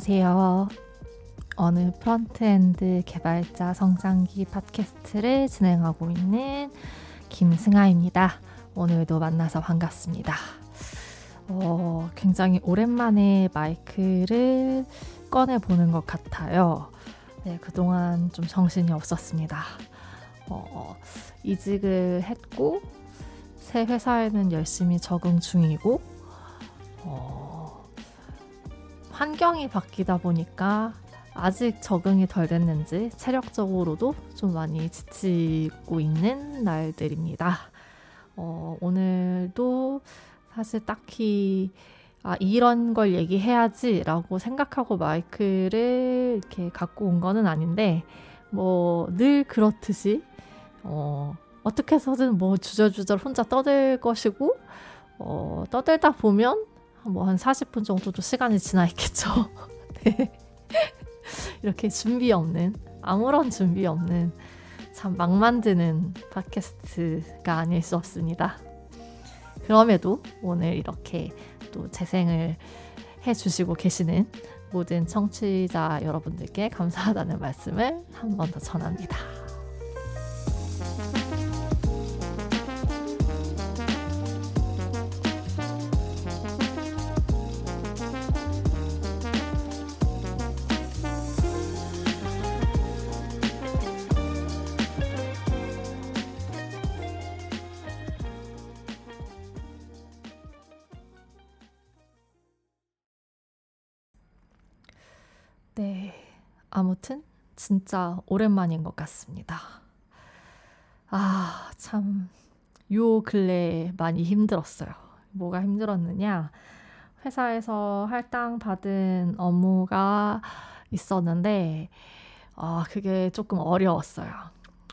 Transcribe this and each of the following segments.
안녕하세요. 어느 frontend 개발자 성장기 팟캐스트를 진행하고 있는 김승아입니다. 오늘도 만나서 반갑습니다. 어, 굉장히 오랜만에 마이크를 꺼내보는 것 같아요. 네, 그동안 좀 정신이 없었습니다. 어, 이직을 했고, 새 회사에는 열심히 적응 중이고, 어, 환경이 바뀌다 보니까 아직 적응이 덜 됐는지 체력적으로도 좀 많이 지치고 있는 날들입니다. 어, 오늘도 사실 딱히 아, 이런 걸 얘기해야지라고 생각하고 마이크를 이렇게 갖고 온 거는 아닌데, 뭐, 늘 그렇듯이, 어, 어떻게 해서든 뭐 주저주저 혼자 떠들 것이고, 어, 떠들다 보면 뭐 한 40분 정도도 시간이 지나 있겠죠. 네. 이렇게 준비 없는, 아무런 준비 없는, 참 막 만드는 팟캐스트가 아닐 수 없습니다. 그럼에도 오늘 이렇게 또 재생을 해주시고 계시는 모든 청취자 여러분들께 감사하다는 말씀을 한 번 더 전합니다. 아무튼 진짜 오랜만인 것 같습니다. 아, 참, 요 근래에 많이 힘들었어요. 뭐가 힘들었느냐? 회사에서 할당 받은 업무가 있었는데, 아, 그게 조금 어려웠어요.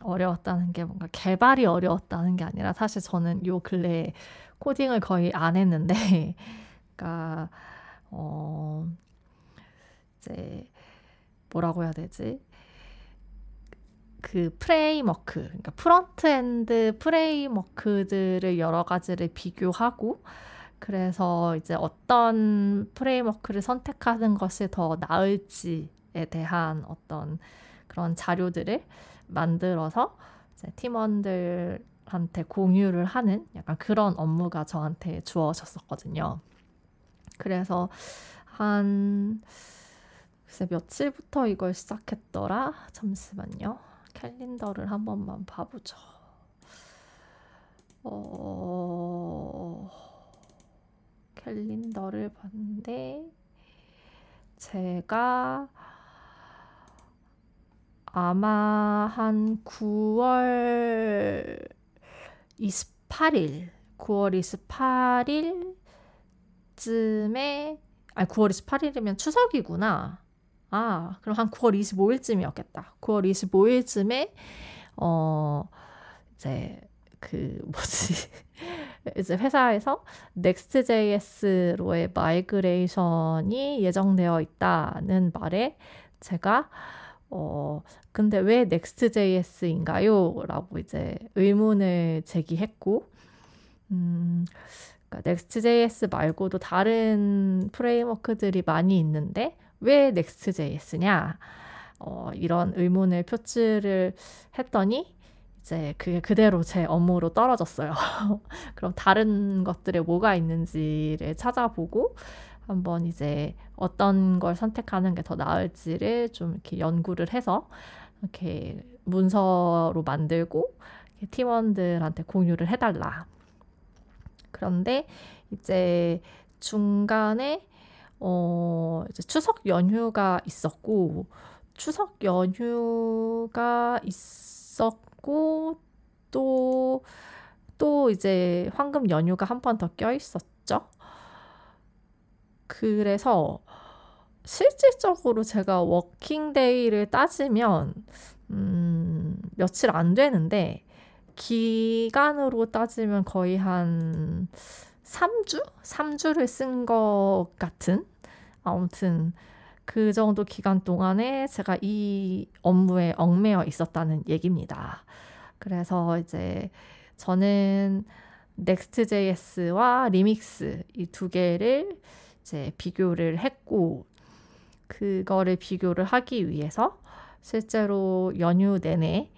어려웠다는 게 뭔가 개발이 어려웠다는 게 아니라 사실 저는 요 근래에 코딩을 거의 안 했는데, 그러니까, 어, 이제 뭐라고 해야 되지? 그 framework, 그러니까 frontend framework들을 여러 가지를 비교하고 그래서 이제 어떤 framework를 선택하는 것이 더 나을지에 대한 어떤 그런 자료들을 만들어서 팀원들한테 공유를 하는 약간 그런 업무가 저한테 주어졌었거든요. 그래서 한 글쎄 며칠부터 이걸 시작했더라? 잠시만요. 캘린더를 한 번만 봐보죠. 어... 캘린더를 봤는데 제가 아마 한 9월 28일, 9월 28일쯤에 아니 9월 28일이면 추석이구나. 아, 그럼 한 9월 25일쯤이었겠다. 9월 25일쯤에 어 이제 그 뭐지? 이제 회사에서 Next.js로의 마이그레이션이 예정되어 있다는 말에 제가 어 근데 왜 Next.js인가요? 라고 이제 의문을 제기했고 음 그러니까 Next.js 말고도 다른 프레임워크들이 많이 있는데 왜 Next.js냐? 어, 이런 의문을 표출을 했더니 이제 그게 그대로 제 업무로 떨어졌어요. 그럼 다른 것들에 뭐가 있는지를 찾아보고 한번 이제 어떤 걸 선택하는 게 더 나을지를 좀 이렇게 연구를 해서 이렇게 문서로 만들고 팀원들한테 공유를 해달라. 그런데 이제 중간에 어, 이제 추석 연휴가 있었고, 추석 연휴가 있었고, 또, 또 이제 황금 연휴가 한 번 더 껴 있었죠. 그래서 실질적으로 제가 워킹데이를 따지면, 음, 며칠 안 되는데, 기간으로 따지면 거의 한 3주? 3주를 쓴 것 같은? 아무튼 그 정도 기간 동안에 제가 이 업무에 얽매여 있었다는 얘기입니다. 그래서 이제 저는 Next.js와 리믹스 이 두 개를 이제 비교를 했고 그거를 비교를 하기 위해서 실제로 연휴 내내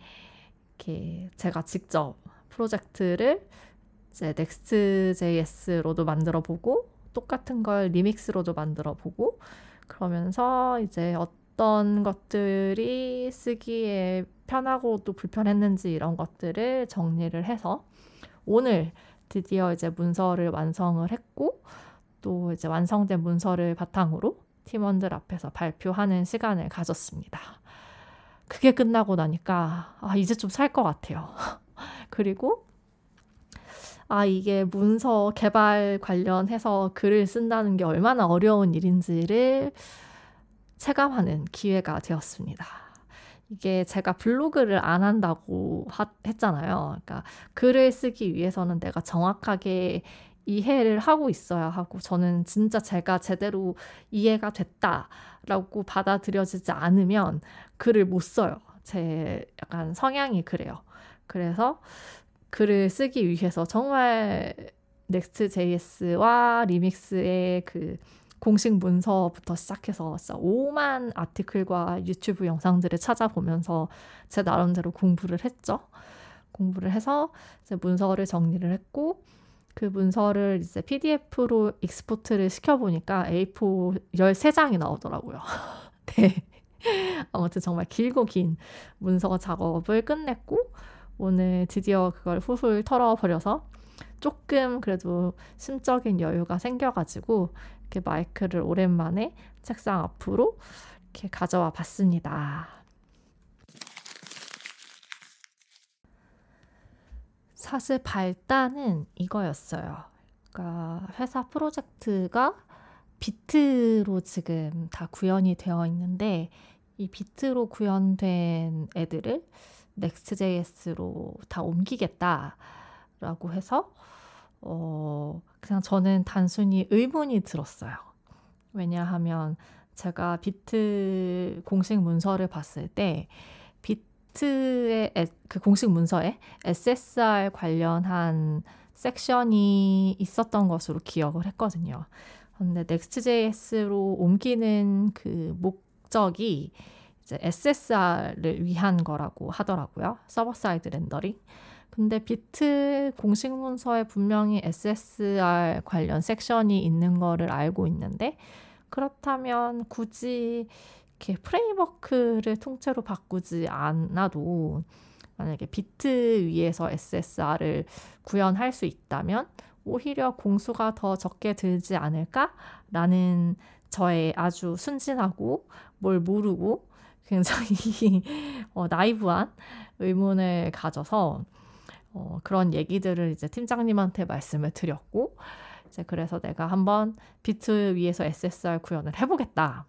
이렇게 제가 직접 프로젝트를 이제 Next.js로도 만들어 보고 똑같은 걸 리믹스로도 만들어 보고 그러면서 이제 어떤 것들이 쓰기에 편하고 또 불편했는지 이런 것들을 정리를 해서 오늘 드디어 이제 문서를 완성을 했고 또 이제 완성된 문서를 바탕으로 팀원들 앞에서 발표하는 시간을 가졌습니다. 그게 끝나고 나니까 아 이제 좀 살 것 같아요. 그리고 아 이게 문서 개발 관련해서 글을 쓴다는 게 얼마나 어려운 일인지를 체감하는 기회가 되었습니다. 이게 제가 블로그를 안 한다고 하, 했잖아요. 그러니까 글을 쓰기 위해서는 내가 정확하게 이해를 하고 있어야 하고 저는 진짜 제가 제대로 이해가 됐다라고 받아들여지지 않으면 글을 못 써요. 제 약간 성향이 그래요. 그래서 글을 쓰기 위해서 정말 Next.js와 Remix의 그 공식 문서부터 시작해서 진짜 5만 article과 유튜브 영상들을 찾아보면서 제 나름대로 공부를 했죠. 공부를 해서 이제 문서를 정리를 했고 그 문서를 이제 PDF로 익스포트를 시켜보니까 A4 13장이 나오더라고요. 네. 아무튼 정말 길고 긴 문서 작업을 끝냈고 오늘 드디어 그걸 훌훌 털어버려서 조금 그래도 심적인 여유가 생겨가지고 이렇게 마이크를 오랜만에 책상 앞으로 이렇게 가져와 봤습니다. 사실 발단은 이거였어요. 그러니까 회사 프로젝트가 비트로 지금 다 구현이 되어 있는데 이 비트로 구현된 애들을 Next.js로 다 옮기겠다라고 해서 어 그냥 저는 단순히 의문이 들었어요. 왜냐하면 제가 Vite 공식 문서를 봤을 때 Vite의 그 공식 문서에 SSR 관련한 section이 있었던 것으로 기억을 했거든요. 근데 Next.js로 옮기는 그 목적이 이제 SSR을 위한 거라고 하더라고요. server side rendering. 근데 Vite 공식 문서에 분명히 SSR 관련 section이 있는 거를 알고 있는데 그렇다면 굳이 이렇게 프레임워크를 통째로 바꾸지 않아도 만약에 비트 위에서 SSR을 구현할 수 있다면 오히려 공수가 더 적게 들지 않을까라는 저의 아주 순진하고 뭘 모르고 굉장히 어, 나이브한 의문을 가져서 어, 그런 얘기들을 이제 팀장님한테 말씀을 드렸고 이제 그래서 내가 한번 비트 위에서 SSR 구현을 해보겠다.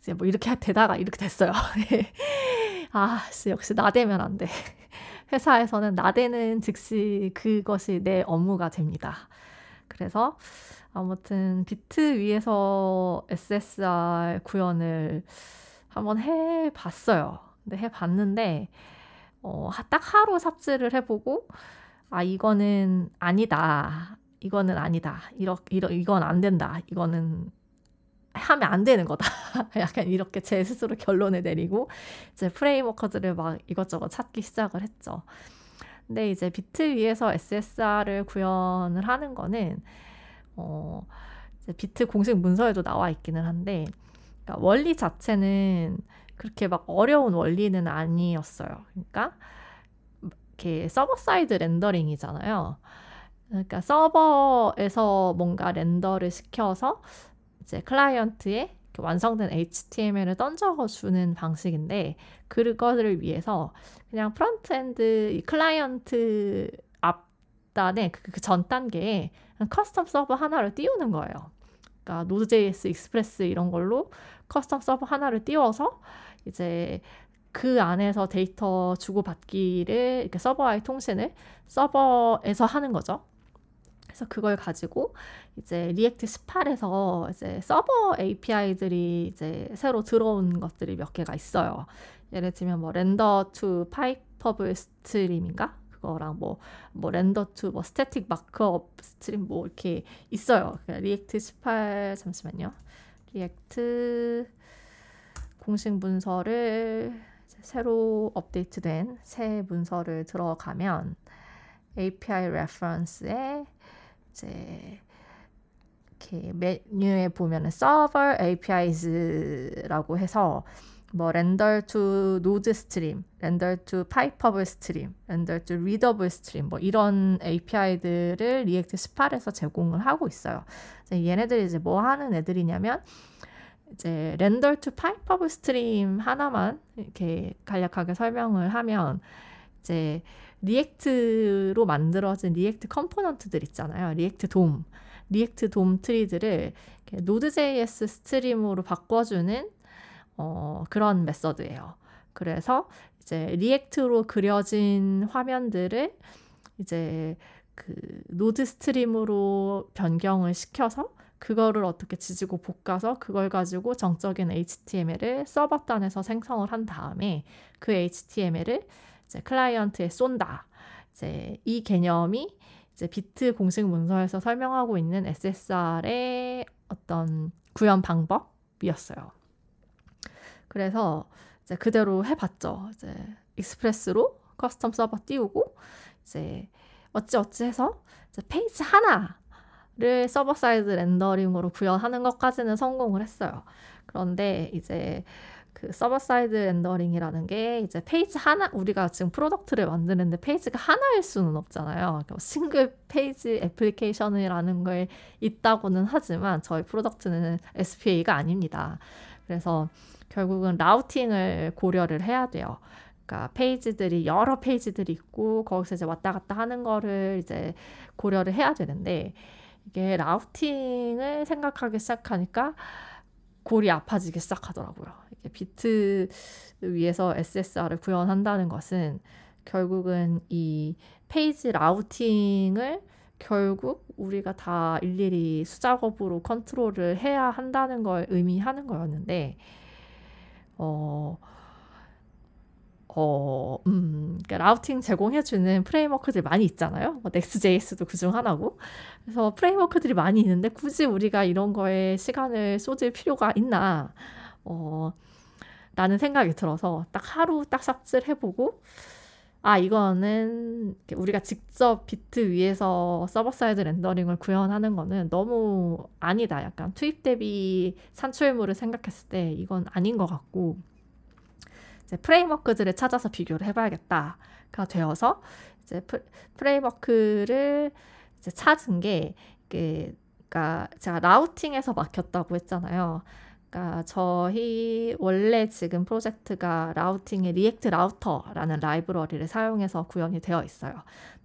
이제 뭐 이렇게 되다가 이렇게 됐어요. 아, 역시 나대면 안 돼. 회사에서는 나대는 즉시 그것이 내 업무가 됩니다. 그래서 아무튼 비트 위에서 SSR 구현을 한번 해봤어요. 근데 해봤는데 어, 딱 하루 삽질을 해보고 아 이거는 아니다. 이거는 아니다. 이러, 이러, 이건 안 된다. 이거는 하면 안 되는 거다. 약간 이렇게 제 스스로 결론을 내리고 이제 프레임워커들을 막 이것저것 찾기 시작을 했죠. 근데 이제 비트 위에서 SSR을 구현을 하는 거는 어 비트 공식 문서에도 나와 있기는 한데 그러니까 원리 자체는 그렇게 막 어려운 원리는 아니었어요. 그러니까 이렇게 server side rendering이잖아요. 그러니까 서버에서 뭔가 render를 시켜서 이제 client에 완성된 HTML을 던져주는 방식인데 그거를 위해서 그냥 frontend client 앞단에 그전 그 단계에 custom 서버 하나를 띄우는 거예요. 그러니까 Node.js, Express 이런 걸로 custom 서버 하나를 띄워서 이제 그 안에서 데이터 주고받기를 이렇게 서버와의 통신을 서버에서 하는 거죠. 그래서 그걸 가지고 이제 React 18에서 이제 server API들이 이제 새로 들어온 것들이 몇 개가 있어요. 예를 들면 뭐 render to pipeable stream인가? 그거랑 뭐, 뭐 render to 뭐 static markup stream 뭐 이렇게 있어요. React 18 잠시만요. React 공식 문서를 새로 업데이트된 새 문서를 들어가면 API reference에 이제 이렇게 메뉴에 보면은 server APIs라고 해서 뭐 render to node stream, render to pipeable stream, render to readable stream 뭐 이런 API들을 React 18에서 제공을 하고 있어요. 얘네들이 이제 뭐 하는 애들이냐면 이제 render to pipeable stream 하나만 이렇게 간략하게 설명을 하면 이제 React로 만들어진 React component들 있잖아요. 리액트 돔, 리액트 돔 트리들을 노드.js 스트림으로 바꿔주는 어, 그런 method예요. 그래서 이제 React로 그려진 화면들을 이제 그 Node stream으로 변경을 시켜서 그거를 어떻게 지지고 볶아서 그걸 가지고 정적인 HTML을 서버 단에서 생성을 한 다음에 그 HTML을 이제 클라이언트에 쏜다. 이제 이 개념이 이제 Vite 공식 문서에서 설명하고 있는 SSR의 어떤 구현 방법이었어요. 그래서 이제 그대로 해봤죠. 이제 Express로 custom 서버 띄우고 이제 어찌 어찌 해서 이제 페이지 하나를 server side rendering으로 구현하는 것까지는 성공을 했어요. 그런데 이제 그 server side rendering이라는 게 이제 페이지 하나 우리가 지금 product를 만드는데 페이지가 하나일 수는 없잖아요. 그러니까 single page application이라는 걸 있다고는 하지만 저희 product는 SPA가 아닙니다. 그래서 결국은 routing을 고려를 해야 돼요. 그러니까 페이지들이 여러 페이지들이 있고 거기서 이제 왔다 갔다 하는 거를 이제 고려를 해야 되는데 이게 routing을 생각하기 시작하니까 골이 아파지기 시작하더라고요. 이게 Vite 위에서 SSR을 구현한다는 것은 결국은 이 페이지 routing을 결국 우리가 다 일일이 수작업으로 컨트롤을 해야 한다는 걸 의미하는 거였는데 어, 어, 음, 그러니까 routing 제공해주는 framework들 많이 있잖아요. 뭐 Next.js도 그중 하나고. 그래서 framework들이 많이 있는데 굳이 우리가 이런 거에 시간을 쏟을 필요가 있나, 어, 라는 생각이 들어서 딱 하루 딱 삽질 해보고, 아, 이거는 우리가 직접 Vite 위에서 server side rendering을 구현하는 거는 너무 아니다. 약간 투입 대비 산출물을 생각했을 때 이건 아닌 것 같고, 이제 framework들을 찾아서 비교를 해봐야겠다가 되어서 이제 framework를 이제 찾은 게, 그, 그러니까 제가 routing에서 막혔다고 했잖아요. 그러니까 저희 원래 지금 프로젝트가 routing의 React Router라는 라이브러리를 사용해서 구현이 되어 있어요.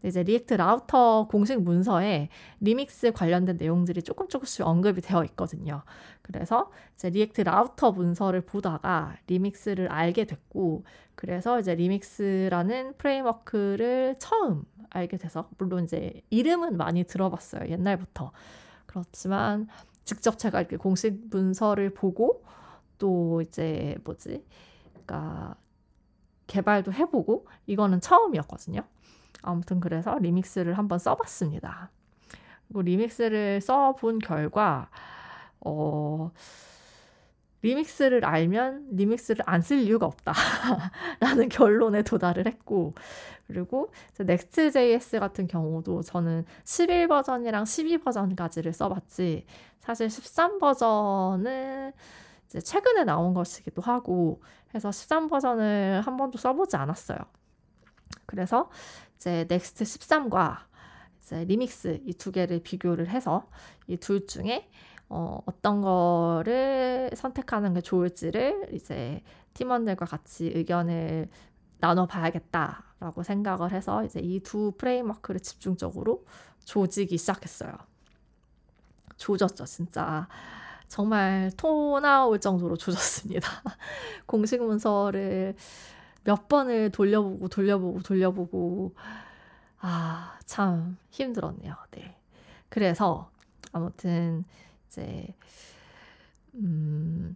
이제 React Router 공식 문서에 리믹스 관련된 내용들이 조금 조금씩 언급이 되어 있거든요. 그래서 이제 React Router 문서를 보다가 Remix를 알게 됐고, 그래서 이제 Remix라는 framework를 처음 알게 돼서 물론 이제 이름은 많이 들어봤어요 옛날부터 그렇지만 직접 제가 이렇게 공식 문서를 보고 또 이제 뭐지? 그러니까 개발도 해보고 이거는 처음이었거든요. 아무튼 그래서 Remix를 한번 써봤습니다. 그리고 Remix를 써본 결과 어 Remix를 알면 Remix를 안 쓸 이유가 없다라는 결론에 도달을 했고 그리고 Next.js 같은 경우도 저는 11 버전이랑 12 버전까지를 써봤지 사실 13 버전은 이제 최근에 나온 것이기도 하고 해서 13 버전을 한 번도 써보지 않았어요. 그래서 이제 Next 13과 이제 리믹스 이 두 개를 비교를 해서 이 둘 중에 어, 어떤 거를 선택하는 게 좋을지를 이제 팀원들과 같이 의견을 나눠봐야겠다라고 생각을 해서 이제 이 두 framework를 집중적으로 조지기 시작했어요. 조졌죠, 진짜. 정말 토 나올 정도로 조졌습니다. 공식 문서를 몇 번을 돌려보고 돌려보고 돌려보고 아, 참 힘들었네요. 네. 그래서 아무튼 이제 음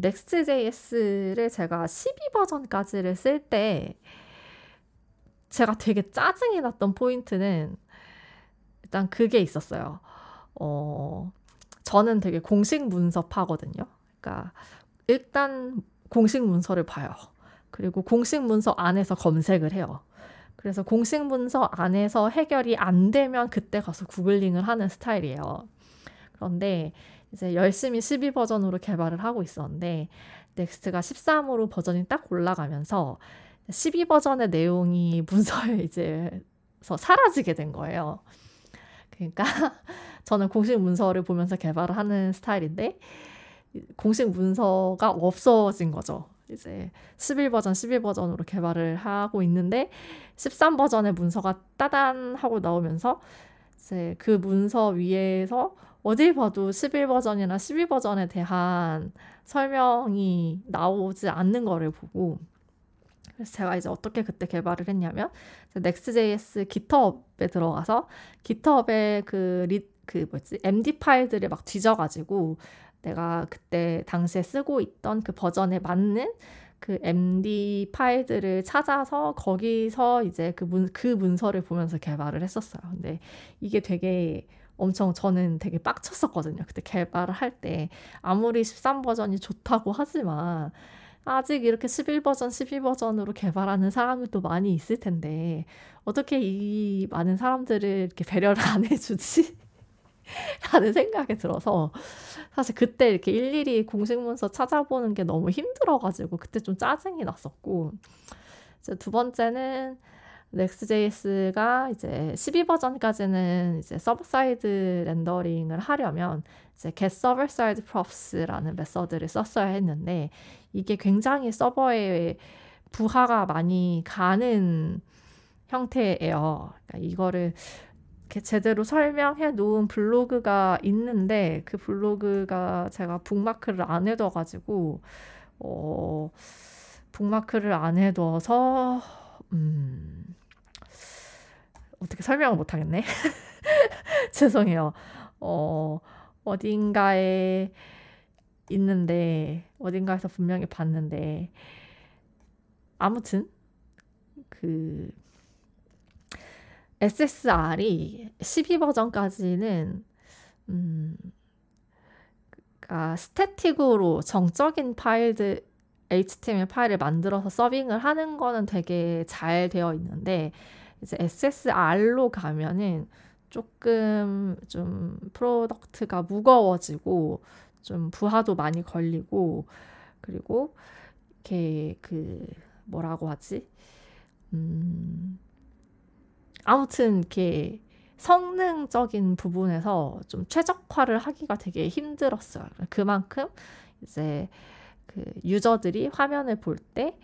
넥스트.js를 제가 12버전까지를 쓸 때 제가 되게 짜증이 났던 포인트는 일단 그게 있었어요. 어, 저는 되게 공식 문서파거든요. 그러니까 일단 공식 문서를 봐요. 그리고 공식 문서 안에서 검색을 해요. 그래서 공식 문서 안에서 해결이 안 되면 그때 가서 구글링을 하는 스타일이에요. 그런데 이제 열심히 12 버전으로 개발을 하고 있었는데 Next가 13으로 버전이 딱 올라가면서 12 버전의 내용이 문서에 이제 사라지게 된 거예요. 그러니까 저는 공식 문서를 보면서 개발을 하는 스타일인데 공식 문서가 없어진 거죠. 이제 11버전, 12버전으로 개발을 하고 있는데 13버전의 문서가 따단 하고 나오면서 이제 그 문서 위에서 어딜 봐도 11버전이나 12버전에 대한 설명이 나오지 않는 거를 보고 그래서 제가 이제 어떻게 그때 개발을 했냐면 Next.js GitHub에 들어가서 GitHub에 그, 리, 그 뭐지 MD 파일들을 막 뒤져가지고 내가 그때 당시에 쓰고 있던 그 버전에 맞는 그 MD 파일들을 찾아서 거기서 이제 그, 문, 그 문서를 보면서 개발을 했었어요. 근데 이게 되게 엄청 저는 되게 빡쳤었거든요. 그때 개발을 할 때. 아무리 13버전이 좋다고 하지만 아직 이렇게 11버전, 12버전으로 개발하는 사람들도 많이 있을 텐데 어떻게 이 많은 사람들을 이렇게 배려를 안 해주지? 라는 생각이 들어서 사실 그때 이렇게 일일이 공식 문서 찾아보는 게 너무 힘들어가지고 그때 좀 짜증이 났었고 이제 두 번째는 Next.js가 이제 12버전까지는 이제 서버 사이드 렌더링을 하려면 이제 get server side props라는 method를 썼어야 했는데 이게 굉장히 서버에 부하가 많이 가는 형태예요. 그러니까 이거를 제대로 설명해 놓은 블로그가 있는데 그 블로그가 제가 북마크를 안 해둬가지고 어 북마크를 안 해둬서 음 어떻게 설명을 못 하겠네. 죄송해요. 어 어딘가에 있는데 어딘가에서 분명히 봤는데 아무튼 그 SSR이 12버전까지는 음, 그러니까 static으로 정적인 파일들 HTML 파일을 만들어서 서빙을 하는 거는 되게 잘 되어 있는데 이제 SSR로 가면은 조금 좀 product가 무거워지고 좀 부하도 많이 걸리고 그리고 이렇게 그 뭐라고 하지? 음 아무튼 이렇게 성능적인 부분에서 좀 최적화를 하기가 되게 힘들었어요. 그만큼 이제 그 유저들이 화면을 볼때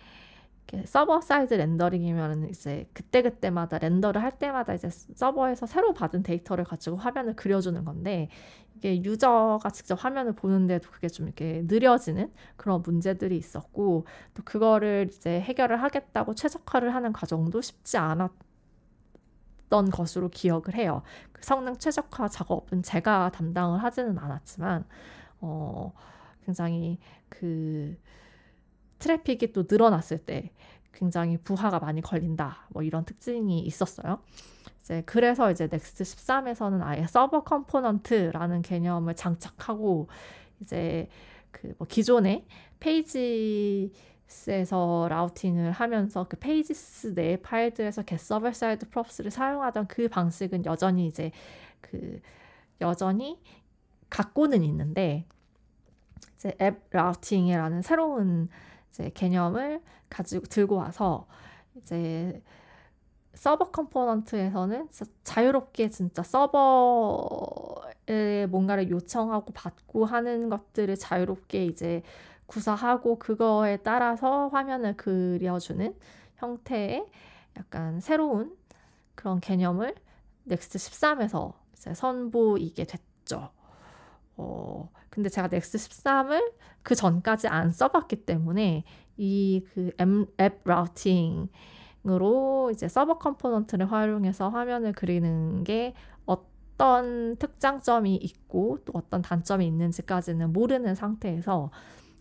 서버 사이드 렌더링이면 이제 그때그때마다 render를 할 때마다 이제 서버에서 새로 받은 데이터를 가지고 화면을 그려주는 건데 이게 유저가 직접 화면을 보는데도 그게 좀 이렇게 느려지는 그런 문제들이 있었고 또 그거를 이제 해결을 하겠다고 최적화를 하는 과정도 쉽지 않았 있었던 것으로 기억을 해요. 그 성능 최적화 작업은 제가 담당을 하지는 않았지만 어, 굉장히 그 트래픽이 또 늘어났을 때 굉장히 부하가 많이 걸린다. 뭐 이런 특징이 있었어요. 이제 그래서 이제 Next 13에서는 아예 서버 컴포넌트라는 개념을 장착하고 이제 그 뭐 기존의 페이지 에서 라우팅을 하면서 그 pages 내 파일들에서 get server side props를 사용하던 그 방식은 여전히 이제 그 여전히 갖고는 있는데 이제 앱 라우팅이라는 새로운 이제 개념을 가지고 들고 와서 이제 서버 컴포넌트에서는 자유롭게 진짜 서버에 뭔가를 요청하고 받고 하는 것들을 자유롭게 이제 구사하고 그거에 따라서 화면을 그려주는 형태의 약간 새로운 그런 개념을 Next 13에서 이제 선보이게 됐죠. 어, 근데 제가 Next 13을 그 전까지 안 써봤기 때문에 이 그 앱 라우팅으로 이제 서버 컴포넌트를 활용해서 화면을 그리는 게 어떤 특장점이 있고 또 어떤 단점이 있는지까지는 모르는 상태에서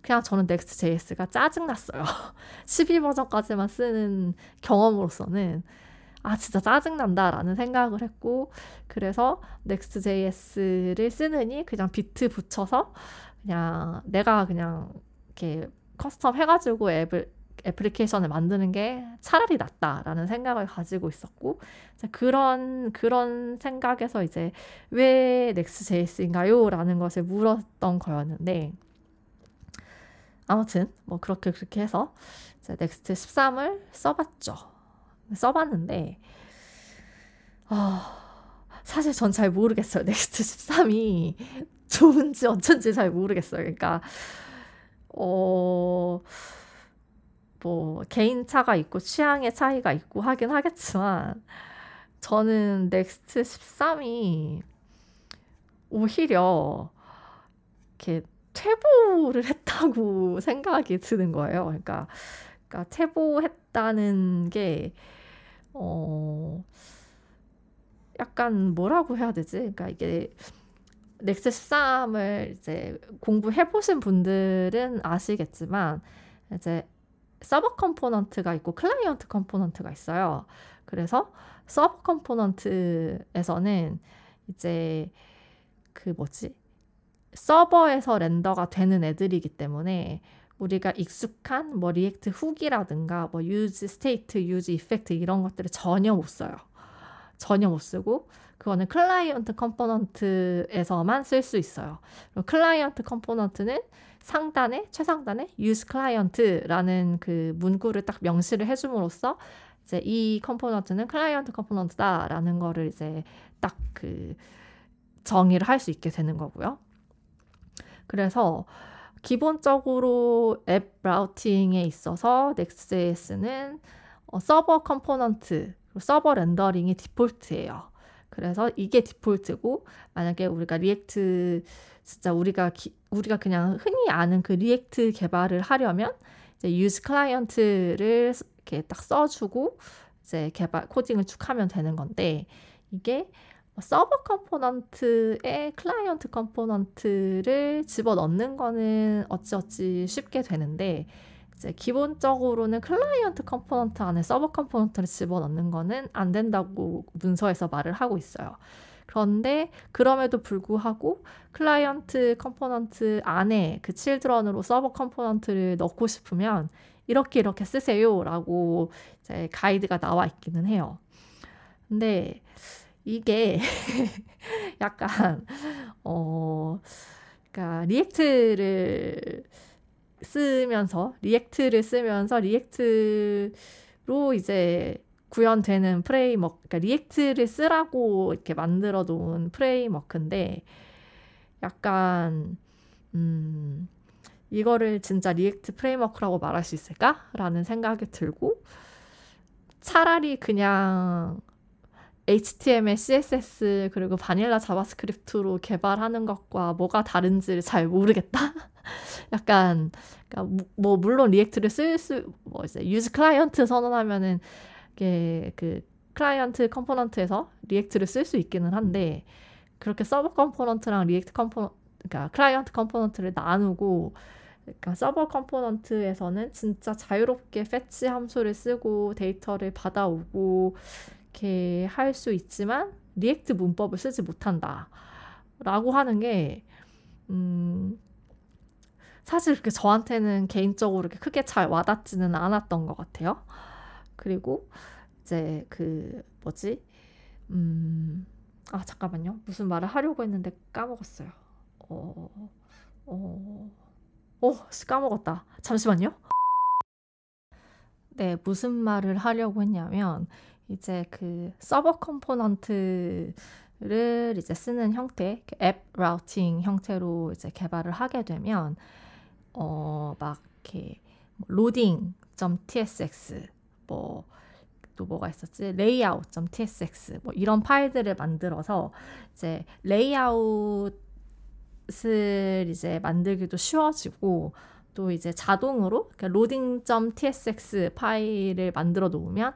그냥 저는 Next.js가 짜증났어요. 12버전까지만 쓰는 경험으로서는 아 진짜 짜증난다라는 생각을 했고 그래서 Next.js를 쓰느니 그냥 Vite 붙여서 그냥 내가 그냥 이렇게 custom 해가지고 앱을 애플리케이션을 만드는 게 차라리 낫다라는 생각을 가지고 있었고 그런 그런 생각에서 이제 왜 Next.js인가요? 라는 것을 물었던 거였는데 아무튼 뭐 그렇게 그렇게 해서 이제 Next 13을 써봤죠. 써봤는데 어, 사실 전 잘 모르겠어요. Next 13이 좋은지 어쩐지 잘 모르겠어요. 그러니까 어. 뭐 개인 차가 있고 취향의 차이가 있고 하긴 하겠지만 저는 Next 13이 오히려 이렇게 퇴보를 했다고 생각이 드는 거예요. 그러니까, 그러니까 퇴보했다는 게, 어, 약간 뭐라고 해야 되지? 그러니까 이게 넥스 13을 이제 공부해 보신 분들은 아시겠지만 이제 서버 컴포넌트가 있고 클라이언트 컴포넌트가 있어요. 그래서 서버 컴포넌트에서는 이제 그 뭐지? 서버에서 render가 되는 애들이기 때문에 우리가 익숙한 뭐 React Hook이라든가 뭐 useState, useEffect 이런 것들을 전혀 못 써요. 전혀 못 쓰고 그거는 클라이언트 컴포넌트에서만 쓸 수 있어요. 클라이언트 컴포넌트는 상단에 최상단에 use client라는 그 문구를 딱 명시를 해줌으로써 이제 이 컴포넌트는 클라이언트 컴포넌트다라는 거를 이제 딱 그 정의를 할 수 있게 되는 거고요. 그래서 기본적으로 앱 라우팅에 있어서 Next.js는 어, 서버 컴포넌트, 서버 렌더링이 디폴트예요. 그래서 이게 디폴트고 만약에 우리가 React 진짜 우리가 기, 우리가 그냥 흔히 아는 그 React 개발을 하려면 이제 use client를 이렇게 딱 써주고 이제 개발 코딩을 쭉 하면 되는 건데 이게 서버 컴포넌트에 클라이언트 컴포넌트를 집어넣는 거는 어찌어찌 쉽게 되는데 이제 기본적으로는 클라이언트 component 안에 서버 component를 집어넣는 거는 안 된다고 문서에서 말을 하고 있어요. 그런데 그럼에도 불구하고 클라이언트 component 안에 그 children으로 서버 component를 넣고 싶으면 이렇게 이렇게 쓰세요라고 이제 가이드가 나와 있기는 해요. 근데 이게 약간 어 그러니까 리액트를 쓰면서 리액트를 쓰면서 리액트로 이제 구현되는 프레임워크, 그러니까 리액트를 쓰라고 이렇게 만들어 놓은 프레임워크인데 약간 음 이거를 진짜 React framework라고 말할 수 있을까라는 생각이 들고 차라리 그냥 HTML, CSS 그리고 vanilla JavaScript로 개발하는 것과 뭐가 다른지를 잘 모르겠다. 약간 그러니까 뭐 물론 React를 쓸 수 뭐 이제 use client 선언하면은 이게 그 클라이언트 component에서 React를 쓸 수 있기는 한데 그렇게 서버 component랑 React componen 그러니까 클라이언트 component를 나누고 그러니까 서버 component에서는 진짜 자유롭게 fetch 함수를 쓰고 데이터를 받아오고 이렇게 할 수 있지만 React 문법을 쓰지 못한다. 라고 하는 게, 음, 사실 그렇게 저한테는 개인적으로 이렇게 크게 잘 와닿지는 않았던 것 같아요. 그리고 이제 그, 뭐지? 음, 아, 잠깐만요. 무슨 말을 하려고 했는데 까먹었어요. 어, 어, 어, 까먹었다. 잠시만요. 네, 무슨 말을 하려고 했냐면, 이제 그 서버 component를 이제 쓰는 형태, 앱 routing 형태로 이제 개발을 하게 되면 어 막 이렇게 뭐 loading.tsx 뭐 또 뭐가 있었지? layout.tsx 뭐 이런 파일들을 만들어서 이제 레이아웃을 이제 만들기도 쉬워지고 또 이제 자동으로 그러니까 loading.tsx 파일을 만들어 놓으면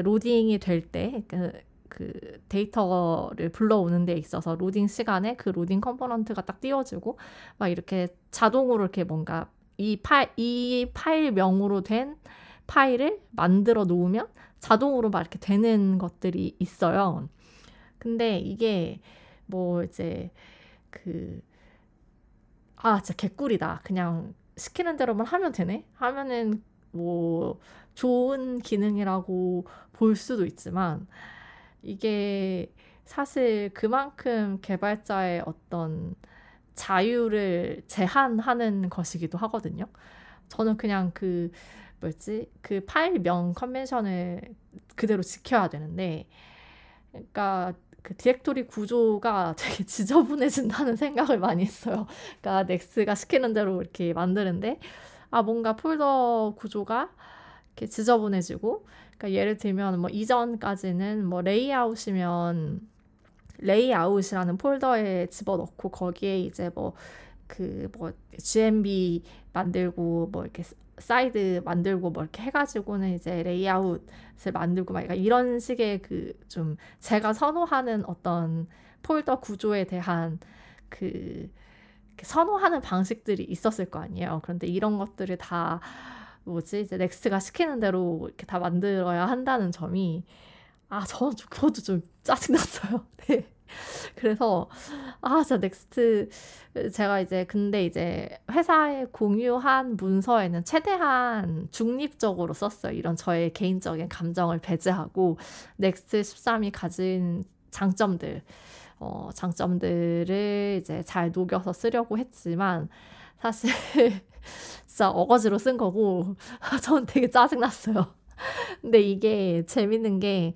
로딩이 될 때 그, 그 데이터를 불러오는 데 있어서 로딩 시간에 그 로딩 component가 딱 띄워지고 막 이렇게 자동으로 이렇게 뭔가 이 파일 이 파일명으로 된 파일을 만들어 놓으면 자동으로 막 이렇게 되는 것들이 있어요. 근데 이게 뭐 이제 그, 아, 진짜 개꿀이다. 그냥 시키는 대로만 하면 되네? 하면은 뭐 좋은 기능이라고 볼 수도 있지만 이게 사실 그만큼 개발자의 어떤 자유를 제한하는 것이기도 하거든요. 저는 그냥 그 뭐였지 그 파일명 컨벤션을 그대로 지켜야 되는데 그러니까 그 디렉토리 구조가 되게 지저분해진다는 생각을 많이 했어요. 그러니까 넥스가 시키는 대로 이렇게 만드는데 아 뭔가 폴더 구조가 이렇게 지저분해지고 그러니까 예를 들면 뭐 이전까지는 뭐 레이아웃이면 레이아웃이라는 폴더에 집어넣고 거기에 이제 뭐 그뭐 뭐 GNB 만들고 뭐 이렇게 사이드 만들고 뭐 이렇게 해가지고는 이제 레이아웃을 만들고 막 이런 식의 그 좀 제가 선호하는 어떤 폴더 구조에 대한 그 선호하는 방식들이 있었을 거 아니에요. 그런데 이런 것들을 다 뭐지 이제 Next가 시키는 대로 이렇게 다 만들어야 한다는 점이 아 저는 좀 그것도 좀 짜증났어요. 네. 그래서 아 진짜 Next 제가 이제 근데 이제 회사에 공유한 문서에는 최대한 중립적으로 썼어요. 이런 저의 개인적인 감정을 배제하고 Next 13이 가진 장점들 어, 장점들을 이제 잘 녹여서 쓰려고 했지만 사실 진짜 어거지로 쓴 거고 전 되게 짜증났어요. 근데 이게 재밌는 게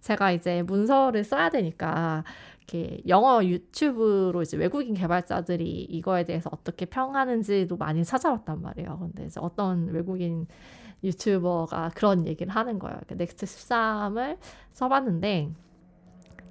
제가 이제 문서를 써야 되니까 이렇게 영어 유튜브로 이제 외국인 개발자들이 이거에 대해서 어떻게 평하는지도 많이 찾아봤단 말이에요. 근데 이제 어떤 외국인 유튜버가 그런 얘기를 하는 거예요. Next 13을 써봤는데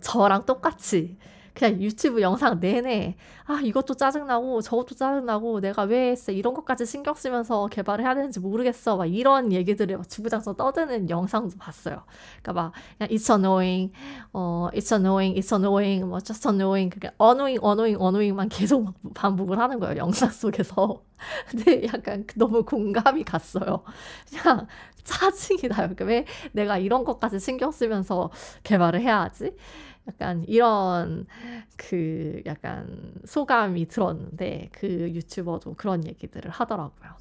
저랑 똑같이 그냥 유튜브 영상 내내 아 이것도 짜증나고 저것도 짜증나고 내가 왜 이런 것까지 신경 쓰면서 개발을 해야 되는지 모르겠어 막 이런 얘기들을 막 주구장창 떠드는 영상도 봤어요. 그러니까 막 그냥 it's annoying, 어 it's annoying, it's annoying, 뭐 just annoying 그러니까 annoying, annoying, annoying만 계속 막 반복을 하는 거예요 영상 속에서. 근데 약간 너무 공감이 갔어요. 그냥 짜증이 나요. 그러니까 왜 내가 이런 것까지 신경 쓰면서 개발을 해야 하지? 약간 이런 그 약간 소감이 들었는데 그 유튜버도 그런 얘기들을 하더라고요.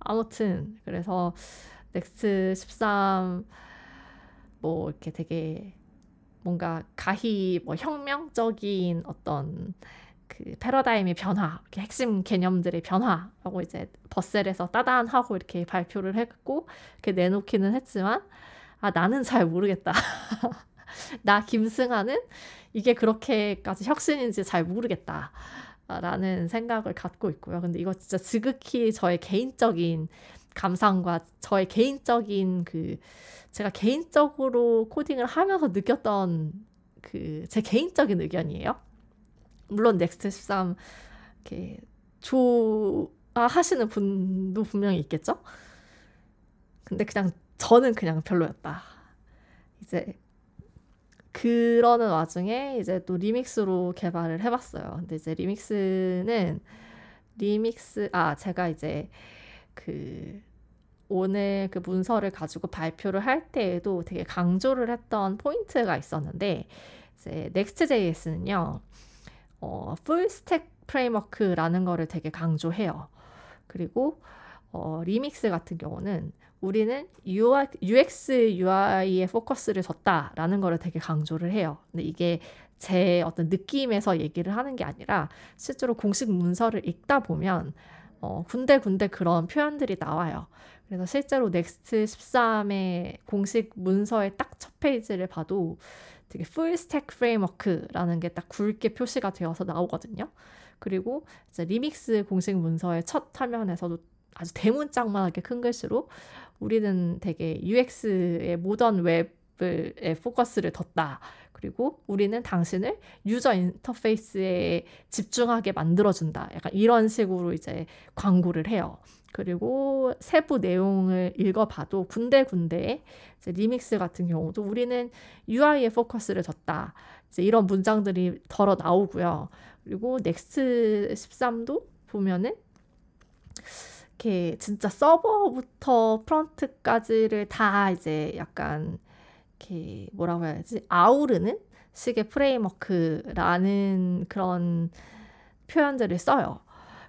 아무튼 그래서 Next 13 뭐 이렇게 되게 뭔가 가히 뭐 혁명적인 어떤 그 패러다임의 변화, 이렇게 핵심 개념들의 변화라고 이제 Vercel에서 따단하고 이렇게 발표를 했고 이렇게 내놓기는 했지만 아 나는 잘 모르겠다. 나 김승아는 이게 그렇게까지 혁신인지 잘 모르겠다. 라는 생각을 갖고 있고요. 근데 이거 진짜 지극히 저의 개인적인 감상과 저의 개인적인 그 제가 개인적으로 코딩을 하면서 느꼈던 그 제 개인적인 의견이에요. 물론 Next 13 이렇게 좋아하시는 분도 분명히 있겠죠. 근데 그냥 저는 그냥 별로였다. 이제 그러는 와중에 이제 또 리믹스로 개발을 해봤어요. 근데 이제 리믹스는 리믹스 아 제가 이제 그 오늘 그 문서를 가지고 발표를 할 때에도 되게 강조를 했던 포인트가 있었는데 이제 Next.js는요 어, full stack framework라는 거를 되게 강조해요. 그리고 어, 리믹스 같은 경우는 우리는 UX, UI에 포커스를 뒀다라는 거를 되게 강조를 해요. 근데 이게 제 어떤 느낌에서 얘기를 하는 게 아니라 실제로 공식 문서를 읽다 보면 어, 군데군데 그런 표현들이 나와요. 그래서 실제로 Next 13의 공식 문서의 딱 첫 페이지를 봐도 되게 full stack framework라는 게 딱 굵게 표시가 되어서 나오거든요. 그리고 이제 리믹스 공식 문서의 첫 화면에서도 아주 대문짝만하게 큰 글씨로 우리는 되게 UX의 modern web에 포커스를 뒀다. 그리고 우리는 당신을 user interface에 집중하게 만들어준다. 약간 이런 식으로 이제 광고를 해요. 그리고 세부 내용을 읽어봐도 군데군데 리믹스 같은 경우도 우리는 UI에 포커스를 뒀다. 이제 이런 문장들이 더러 나오고요. 그리고 Next 13도 보면은 이렇게 진짜 서버부터 front까지를 다 이제 약간 이렇게 뭐라고 해야지 아우르는 식의 framework라는 그런 표현들을 써요.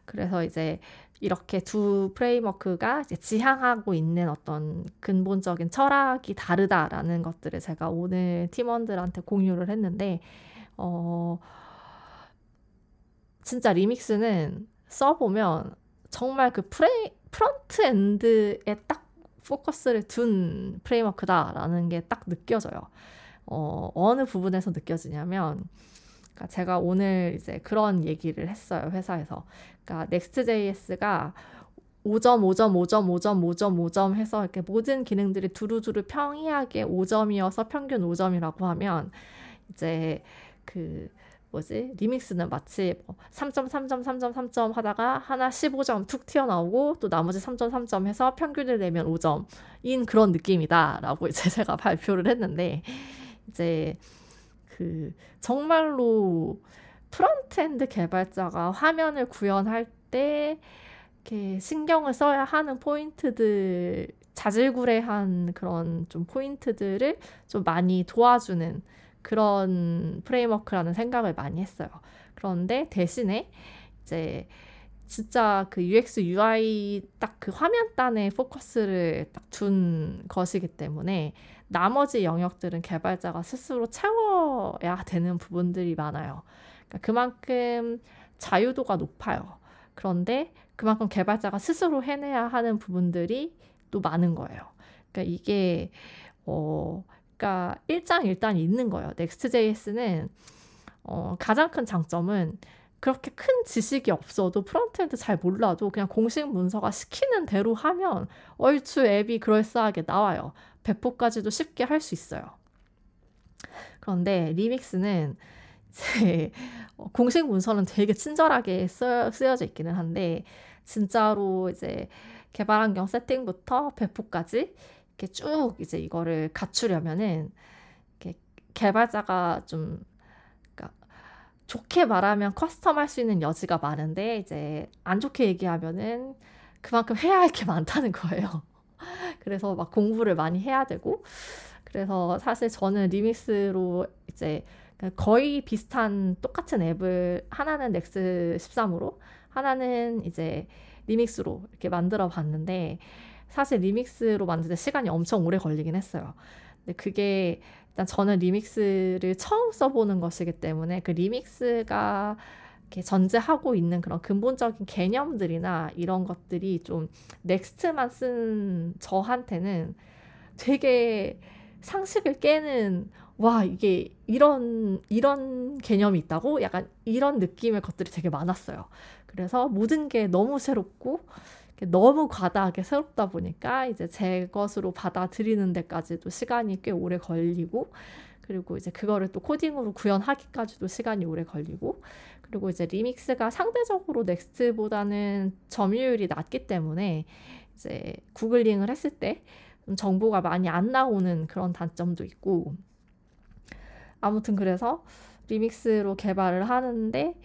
그래서 이제 이렇게 두 framework가 지향하고 있는 어떤 근본적인 철학이 다르다라는 것들을 제가 오늘 팀원들한테 공유를 했는데, 어, 진짜 Remix는 써보면 정말 그 프레, frontend에 딱 포커스를 둔 framework다라는 게 딱 느껴져요. 어, 어느 부분에서 느껴지냐면, 그러니까 제가 오늘 이제 그런 얘기를 했어요, 회사에서. 그러니까 Next.js가 5점, 5점, 5점, 5점, 5점, 5점 해서 이렇게 모든 기능들이 두루두루 평이하게 5점이어서 평균 5점이라고 하면 이제 그 뭐지? Remix는 마치 뭐 3점, 3점, 3점, 3점 하다가 하나 15점 툭 튀어나오고 또 나머지 3점, 3점 해서 평균을 내면 5점인 그런 느낌이다라고 이제 제가 발표를 했는데 이제 그 정말로 frontend 개발자가 화면을 구현할 때 이렇게 신경을 써야 하는 포인트들 자질구레한 그런 좀 포인트들을 좀 많이 도와주는 그런 프레임워크라는 생각을 많이 했어요. 그런데 대신에 이제 진짜 그 UX, UI 딱 그 화면단에 포커스를 딱 둔 것이기 때문에 나머지 영역들은 개발자가 스스로 채워야 되는 부분들이 많아요. 그러니까 그만큼 자유도가 높아요. 그런데 그만큼 개발자가 스스로 해내야 하는 부분들이 또 많은 거예요. 그러니까 이게 어 그러니까 일장일단이 있는 거예요. Next.js는 어, 가장 큰 장점은 그렇게 큰 지식이 없어도 frontend 잘 몰라도 그냥 공식 문서가 시키는 대로 하면 얼추 앱이 그럴싸하게 나와요. 배포까지도 쉽게 할 수 있어요. 그런데 Remix는 이제 공식 문서는 되게 친절하게 쓰, 쓰여져 있기는 한데 진짜로 이제 개발 환경 세팅부터 배포까지 이렇게 쭉 이제 이거를 갖추려면은 이렇게 개발자가 좀 그러니까 좋게 말하면 커스텀할 수 있는 여지가 많은데 이제 안 좋게 얘기하면은 그만큼 해야 할 게 많다는 거예요. 그래서 막 공부를 많이 해야 되고 그래서 사실 저는 리믹스로 이제 거의 비슷한 똑같은 앱을 하나는 넥스 13으로 하나는 이제 Remix로 이렇게 만들어 봤는데 사실 Remix로 만드는데 시간이 엄청 오래 걸리긴 했어요. 근데 그게 일단 저는 Remix를 처음 써보는 것이기 때문에 그 Remix가 이렇게 전제하고 있는 그런 근본적인 개념들이나 이런 것들이 좀 Next만 쓴 저한테는 되게 상식을 깨는 와 이게 이런 이런 개념이 있다고 약간 이런 느낌의 것들이 되게 많았어요. 그래서 모든 게 너무 새롭고 너무 과다하게 새롭다 보니까 이제 제 것으로 받아들이는 데까지도 시간이 꽤 오래 걸리고 그리고 이제 그거를 또 코딩으로 구현하기까지도 시간이 오래 걸리고 그리고 이제 리믹스가 상대적으로 넥스트보다는 점유율이 낮기 때문에 이제 구글링을 했을 때 정보가 많이 안 나오는 그런 단점도 있고 아무튼 그래서 Remix로 개발을 하는데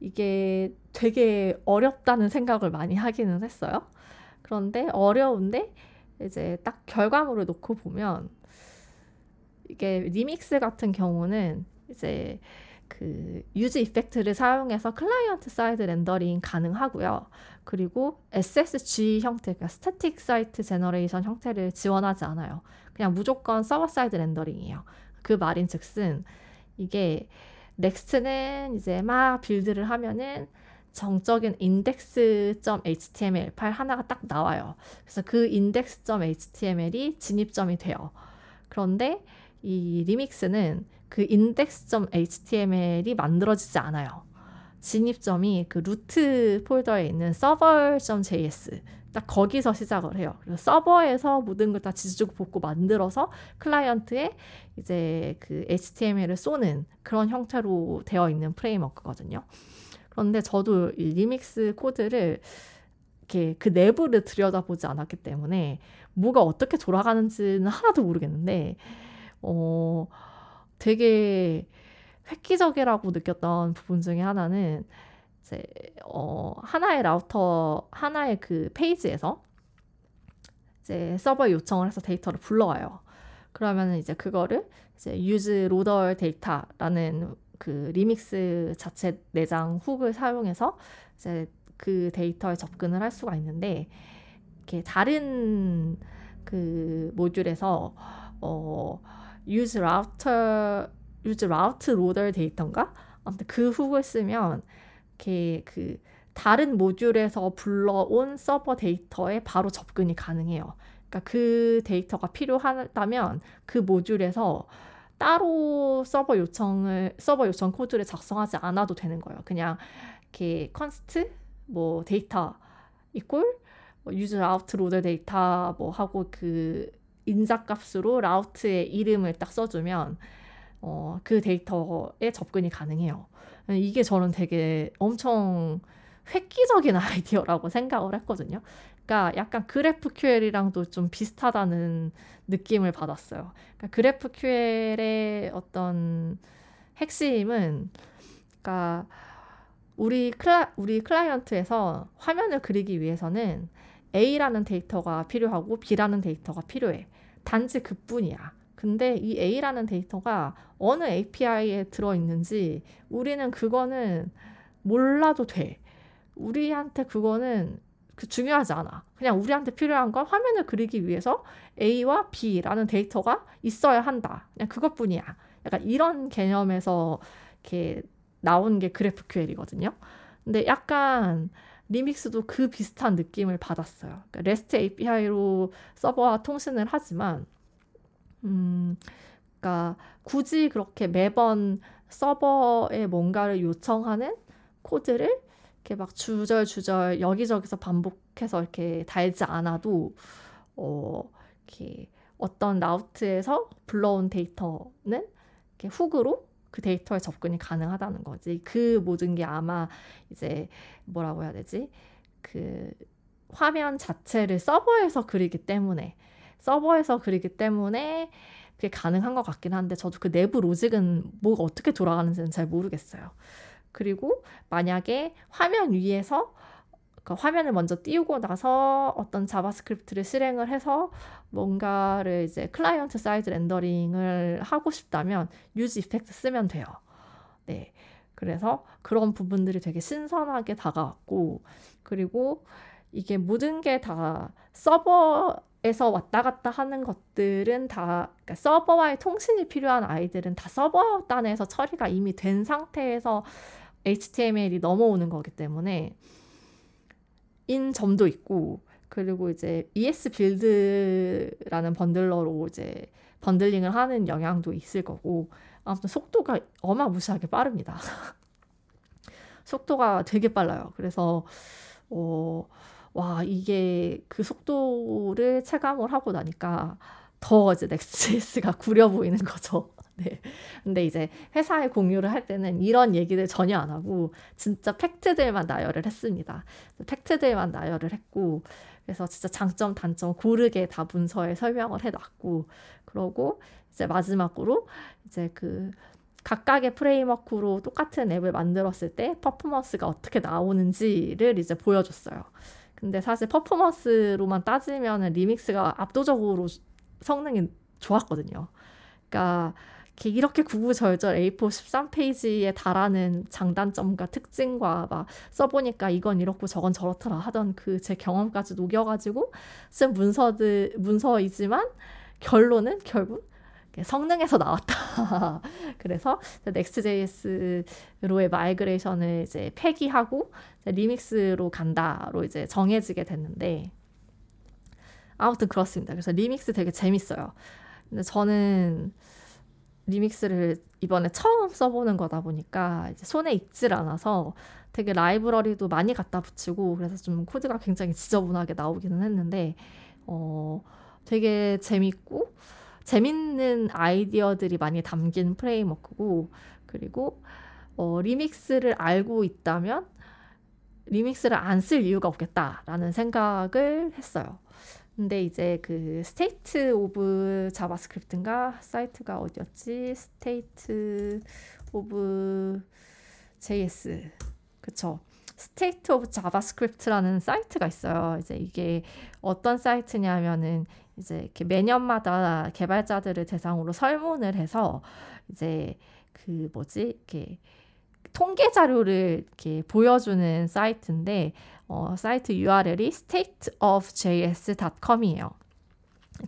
이게 되게 어렵다는 생각을 많이 하기는 했어요. 그런데 어려운데 이제 딱 결과물을 놓고 보면 이게 리믹스 같은 경우는 이제 그 useEffect를 사용해서 client side rendering 가능하고요. 그리고 SSG 형태, static site generation 형태를 지원하지 않아요. 그냥 무조건 server side rendering이에요. 그 말인 즉슨 이게 Next는 이제 막 build를 하면은 정적인 index.html 파일 하나가 딱 나와요. 그래서 그 index.html이 진입점이 돼요. 그런데 이 Remix는 그 index.html이 만들어지지 않아요. 진입점이 그 루트 폴더에 있는 server.js 딱 거기서 시작을 해요. 그래서 서버에서 모든 걸 다 지지고 볶고 만들어서 클라이언트에 이제 그 HTML을 쏘는 그런 형태로 되어 있는 프레임워크거든요. 그런데 저도 이 리믹스 코드를 이렇게 그 내부를 들여다보지 않았기 때문에 뭐가 어떻게 돌아가는지는 하나도 모르겠는데 어 되게 획기적이라고 느꼈던 부분 중에 하나는 이제 어, 하나의 라우터 하나의 그 페이지에서 이제 서버 요청을 해서 데이터를 불러와요. 그러면 이제 그거를 이제 useLoaderData라는 그 리믹스 자체 내장 hook을 사용해서 이제 그 데이터에 접근을 할 수가 있는데 이렇게 다른 그 모듈에서 어 use router use data인가 아무튼 그 hook을 쓰면 이렇게 그 다른 모듈에서 불러온 서버 데이터에 바로 접근이 가능해요. 그러니까 그 데이터가 필요하다면 그 모듈에서 따로 서버 요청을 서버 요청 코드를 작성하지 않아도 되는 거예요. 그냥 이렇게 const 뭐 data equal 뭐 useRouteLoaderData 뭐 하고 그 인자 값으로 라우트의 이름을 딱 써주면 어, 그 데이터에 접근이 가능해요. 이게 저는 되게 엄청 획기적인 아이디어라고 생각을 했거든요. 그러니까 약간 그래프QL이랑도 좀 비슷하다는 느낌을 받았어요. 그러니까 그래프QL의 어떤 핵심은 그러니까 우리 클라 우리 클라이언트에서 화면을 그리기 위해서는 A라는 데이터가 필요하고 B라는 데이터가 필요해. 단지 그뿐이야. 근데 이 A라는 데이터가 어느 API에 들어 있는지 우리는 그거는 몰라도 돼. 우리한테 그거는 그 중요하지 않아. 그냥 우리한테 필요한 건 화면을 그리기 위해서 A와 B라는 데이터가 있어야 한다. 그냥 그것뿐이야. 약간 이런 개념에서 이렇게 나온 게 그래프QL이거든요. 근데 약간 리믹스도 그 비슷한 느낌을 받았어요. 그러니까 REST API로 서버와 통신을 하지만 음, 그러니까 굳이 그렇게 매번 서버에 뭔가를 요청하는 코드를 이렇게 막 주절주절 여기저기서 반복해서 이렇게 달지 않아도 어, 이렇게 어떤 라우트에서 불러온 데이터는 이렇게 훅으로 그 데이터에 접근이 가능하다는 거지. 그 모든 게 아마 이제 뭐라고 해야 되지? 그 화면 자체를 서버에서 그리기 때문에 서버에서 그리기 때문에 그게 가능한 것 같긴 한데 저도 그 내부 로직은 뭐가 어떻게 돌아가는지는 잘 모르겠어요. 그리고 만약에 화면 위에서 그 화면을 먼저 띄우고 나서 어떤 자바스크립트를 실행을 해서 뭔가를 이제 client side rendering을 하고 싶다면 useEffect 쓰면 돼요. 네. 그래서 그런 부분들이 되게 신선하게 다가왔고 그리고 이게 모든 게 다 서버에서 왔다 갔다 하는 것들은 다 그러니까 서버와의 통신이 필요한 아이들은 다 서버 단에서 처리가 이미 된 상태에서 HTML이 넘어오는 거기 때문에 인 점도 있고 그리고 이제 ES 빌드라는 번들러로 이제 bundling을 하는 영향도 있을 거고 아무튼 속도가 어마무시하게 빠릅니다. 속도가 되게 빨라요. 그래서 어, 와 이게 그 속도를 체감을 하고 나니까 더 이제 Next.js가 구려 보이는 거죠. 네. 근데 이제 회사에 공유를 할 때는 이런 얘기들 전혀 안 하고 진짜 팩트들만 나열을 했습니다. 팩트들만 나열을 했고 그래서 진짜 장점 단점 고르게 다 문서에 설명을 해놨고 그러고 이제 마지막으로 이제 그 각각의 프레임워크로 똑같은 앱을 만들었을 때 퍼포먼스가 어떻게 나오는지를 이제 보여줬어요. 근데 사실 퍼포먼스로만 따지면 리믹스가 압도적으로 성능이 좋았거든요. 그러니까 이렇게 구구절절 A4 13페이지에 달하는 장단점과 특징과 막 써보니까 이건 이렇고 저건 저렇더라 하던 그 제 경험까지 녹여가지고 쓴 문서들 문서이지만 결론은 결국 성능에서 나왔다. 그래서 Next.js로의 migration을 이제 폐기하고 Remix로 간다로 이제 정해지게 됐는데 아무튼 그렇습니다. 그래서 리믹스 되게 재밌어요. 근데 저는 Remix를 이번에 처음 써보는 거다 보니까 손에 익질 않아서 되게 라이브러리도 많이 갖다 붙이고 그래서 좀 코드가 굉장히 지저분하게 나오기는 했는데 어 되게 재밌고 재밌는 아이디어들이 많이 담긴 framework고 그리고 어 Remix를 알고 있다면 Remix를 안 쓸 이유가 없겠다라는 생각을 했어요. 근데 이제 그 State of JavaScript인가 사이트가 어디였지? State of JS 그쵸? State of JavaScript라는 사이트가 있어요. 이제 이게 어떤 사이트냐면은 이제 이렇게 매년마다 개발자들을 대상으로 설문을 해서 이제 그 뭐지 이렇게 통계 자료를 이렇게 보여주는 사이트인데 어, 사이트 URL이 stateofjs.com이에요.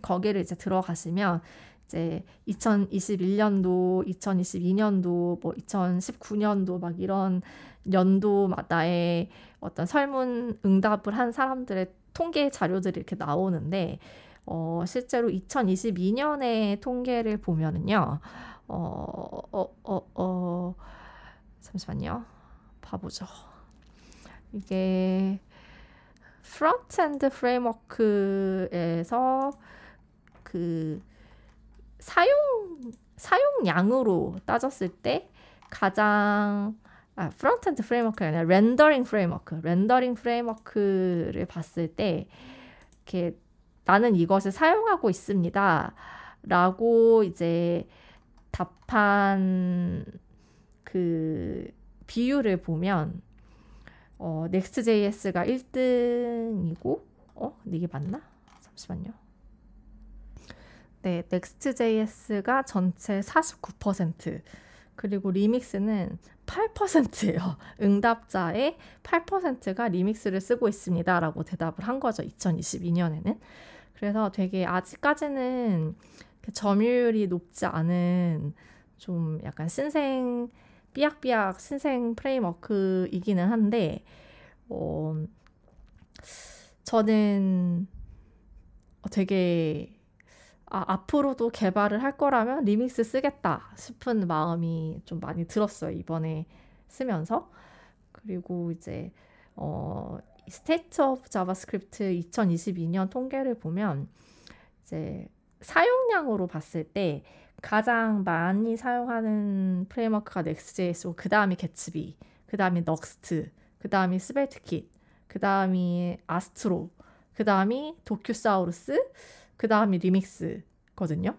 거기를 이제 들어가시면 이제 2021년도, 2022년도, 뭐 2019년도 막 이런 연도마다의 어떤 설문 응답을 한 사람들의 통계 자료들이 이렇게 나오는데 어, 실제로 2022년의 통계를 보면은요, 어, 어, 어, 어, 잠시만요. 봐보죠. 이게 frontend framework에서 그 사용 사용량으로 따졌을 때 가장 아, frontend framework가 아니라 rendering framework, rendering framework를 봤을 때 이렇게 나는 이것을 사용하고 있습니다. 라고 이제 답한 그 비율을 보면 어, Next.js가 1등이고 어? 근데 이게 맞나? 잠시만요. 네, Next.js가 전체 49% 그리고 리믹스는 8%예요. 응답자의 8%가 리믹스를 쓰고 있습니다라고 대답을 한 거죠. 2022년에는. 그래서 되게 아직까지는 점유율이 높지 않은 좀 약간 신생 삐약삐약 신생 프레임워크이기는 한데 어, 저는 되게 아, 앞으로도 개발을 할 거라면 리믹스 쓰겠다 싶은 마음이 좀 많이 들었어요. 이번에 쓰면서. 그리고 이제 어, State of JavaScript 2022년 통계를 보면 이제 사용량으로 봤을 때 가장 많이 사용하는 framework가 Next.js고 그 다음이 Gatsby, 그 다음이 넉스트, 그 다음이 스벨트킷, 그 다음이 아스트로, 그 다음이 도큐사우루스, 그 다음이 리믹스거든요.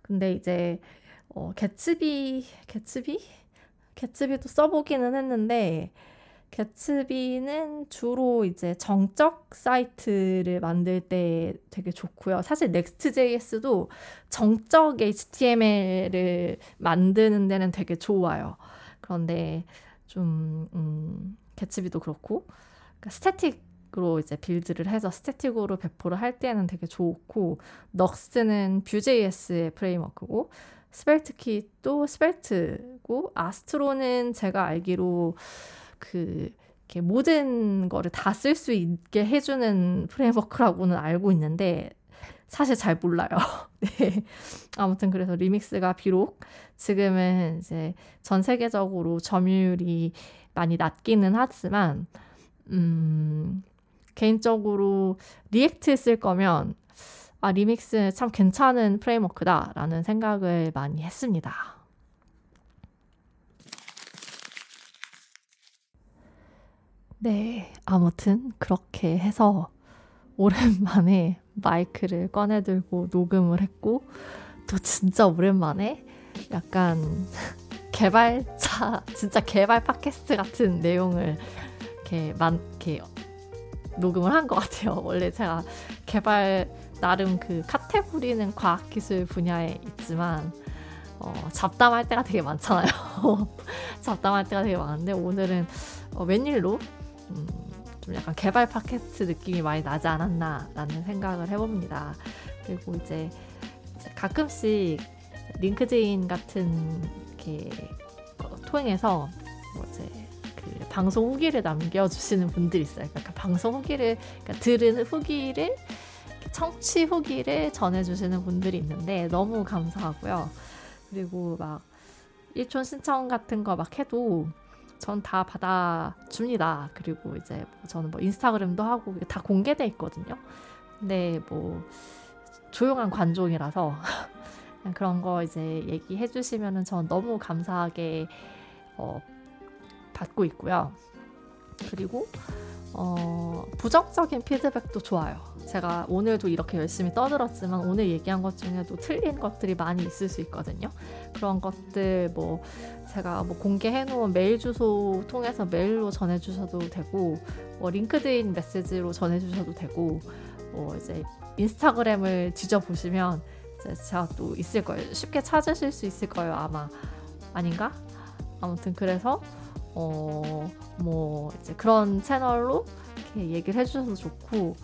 근데 이제 어, 개츠비, 개츠비, 개츠비도 써보기는 했는데 개츠비는 주로 이제 정적 사이트를 만들 때 되게 좋고요. 사실 Next.js도 정적 HTML을 만드는 데는 되게 좋아요. 그런데 좀 음, Gatsby도 그렇고 그러니까 static으로 이제 build를 해서 static으로 배포를 할 때는 되게 좋고 넉스는 Vue.js의 framework고 SvelteKit도 Svelte고 Astro는 제가 알기로 그 이렇게 모든 거를 다 쓸 수 있게 해주는 framework라고는 알고 있는데 사실 잘 몰라요. 네. 아무튼 그래서 Remix가 비록 지금은 이제 전 세계적으로 점유율이 많이 낮기는 하지만 음, 개인적으로 React 쓸 거면 아, 리믹스 참 괜찮은 framework다라는 생각을 많이 했습니다. 네, 아무튼 그렇게 해서 오랜만에 마이크를 꺼내들고 녹음을 했고 또 진짜 오랜만에 약간 개발자 진짜 개발 팟캐스트 같은 내용을 이렇게 만 이렇게 녹음을 한 것 같아요. 원래 제가 개발 나름 그 카테고리는 과학기술 분야에 있지만 어, 잡담할 때가 되게 많잖아요. 잡담할 때가 되게 많은데 오늘은 어, 웬일로 음, 좀 약간 개발 팟캐스트 느낌이 많이 나지 않았나라는 생각을 해봅니다. 그리고 이제 가끔씩 링크드인 같은 이렇게 통해서 뭐 이제 그 방송 후기를 남겨주시는 분들이 있어요. 그러니까 방송 후기를 그러니까 들은 후기를 청취 후기를 전해주시는 분들이 있는데 너무 감사하고요. 그리고 막 일촌 신청 같은 거 막 해도 전 다 받아줍니다. 그리고 이제 뭐 저는 뭐 인스타그램도 하고 다 공개돼 있거든요. 근데 뭐 조용한 관종이라서 그런 거 이제 얘기해 주시면은 전 너무 감사하게 어, 받고 있고요. 그리고 어, 부정적인 피드백도 좋아요. 제가 오늘도 이렇게 열심히 떠들었지만 오늘 얘기한 것 중에도 틀린 것들이 많이 있을 수 있거든요. 그런 것들 뭐 제가 뭐 공개해 놓은 메일 주소 통해서 메일로 전해 주셔도 되고 뭐 링크드인 메시지로 전해 주셔도 되고 뭐 이제 인스타그램을 뒤져 보시면 제가 또 있을 거예요. 쉽게 찾으실 수 있을 거예요, 아마. 아닌가? 아무튼 그래서 어 뭐 이제 그런 채널로 이렇게 얘기를 해 주셔도 좋고 뭐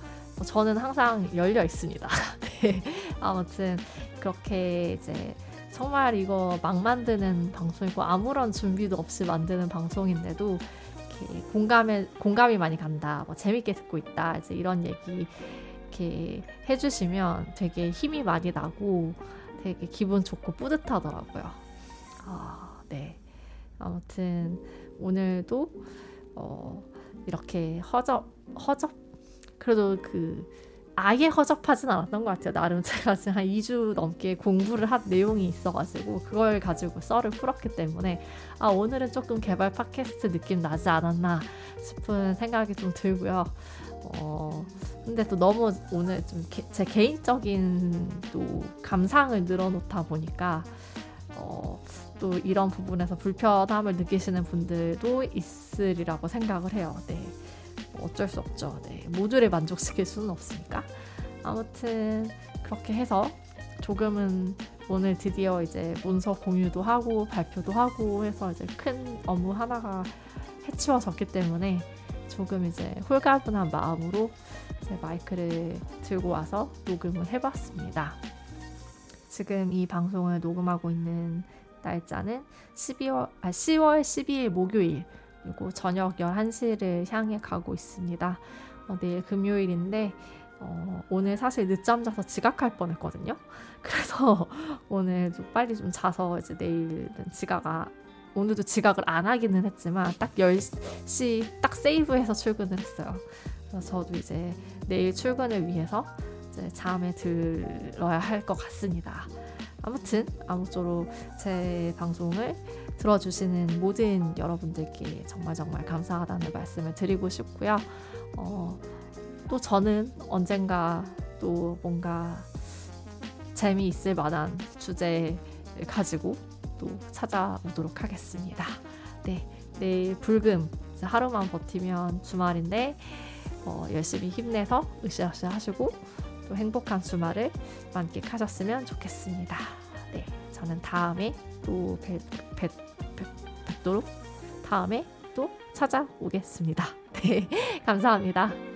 저는 항상 열려 있습니다. 네. 아무튼 그렇게 이제 정말 이거 막 만드는 방송이고 아무런 준비도 없이 만드는 방송인데도 공감에 공감이 많이 간다, 뭐 재밌게 듣고 있다, 이제 이런 얘기 이렇게 해주시면 되게 힘이 많이 나고 되게 기분 좋고 뿌듯하더라고요. 아, 네. 아무튼 오늘도 어, 이렇게 허접 허접 그래도 그 아예 허접하진 않았던 것 같아요. 나름 제가 지금 한 2주 넘게 공부를 한 내용이 있어가지고 그걸 가지고 썰을 풀었기 때문에 아 오늘은 조금 개발 팟캐스트 느낌 나지 않았나 싶은 생각이 좀 들고요. 어 근데 또 너무 오늘 좀 제 개인적인 또 감상을 늘어놓다 보니까 어, 또 이런 부분에서 불편함을 느끼시는 분들도 있으리라고 생각을 해요. 네. 뭐 어쩔 수 없죠. 네. 모두를 만족시킬 수는 없으니까. 아무튼 그렇게 해서 조금은 오늘 드디어 이제 문서 공유도 하고 발표도 하고 해서 이제 큰 업무 하나가 해치워졌기 때문에 조금 이제 홀가분한 마음으로 제 마이크를 들고 와서 녹음을 해봤습니다. 지금 이 방송을 녹음하고 있는 날짜는 12월, 아, 10월 12일 목요일 그리고 저녁 11시를 향해 가고 있습니다. 어, 내일 금요일인데 어, 오늘 사실 늦잠 자서 지각할 뻔했거든요. 그래서 오늘 좀 빨리 좀 자서 이제 내일은 지각 아, 오늘도 지각을 안 하기는 했지만 딱 10시 딱 세이브해서 출근을 했어요. 그래서 저도 이제 내일 출근을 위해서 이제 잠에 들어야 할 것 같습니다. 아무튼 아무쪼록 제 방송을 들어주시는 모든 여러분들께 정말 정말 감사하다는 말씀을 드리고 싶고요. 어, 또 저는 언젠가 또 뭔가 재미있을 만한 주제를 가지고 또 찾아오도록 하겠습니다. 네, 내일 불금 하루만 버티면 주말인데 어, 열심히 힘내서 으쌰으쌰 하시고 또 행복한 주말을 만끽하셨으면 좋겠습니다. 네, 저는 다음에 또 뵙, 뵙, 뵙, 뵙도록 다음에 또 찾아오겠습니다. 네, 감사합니다.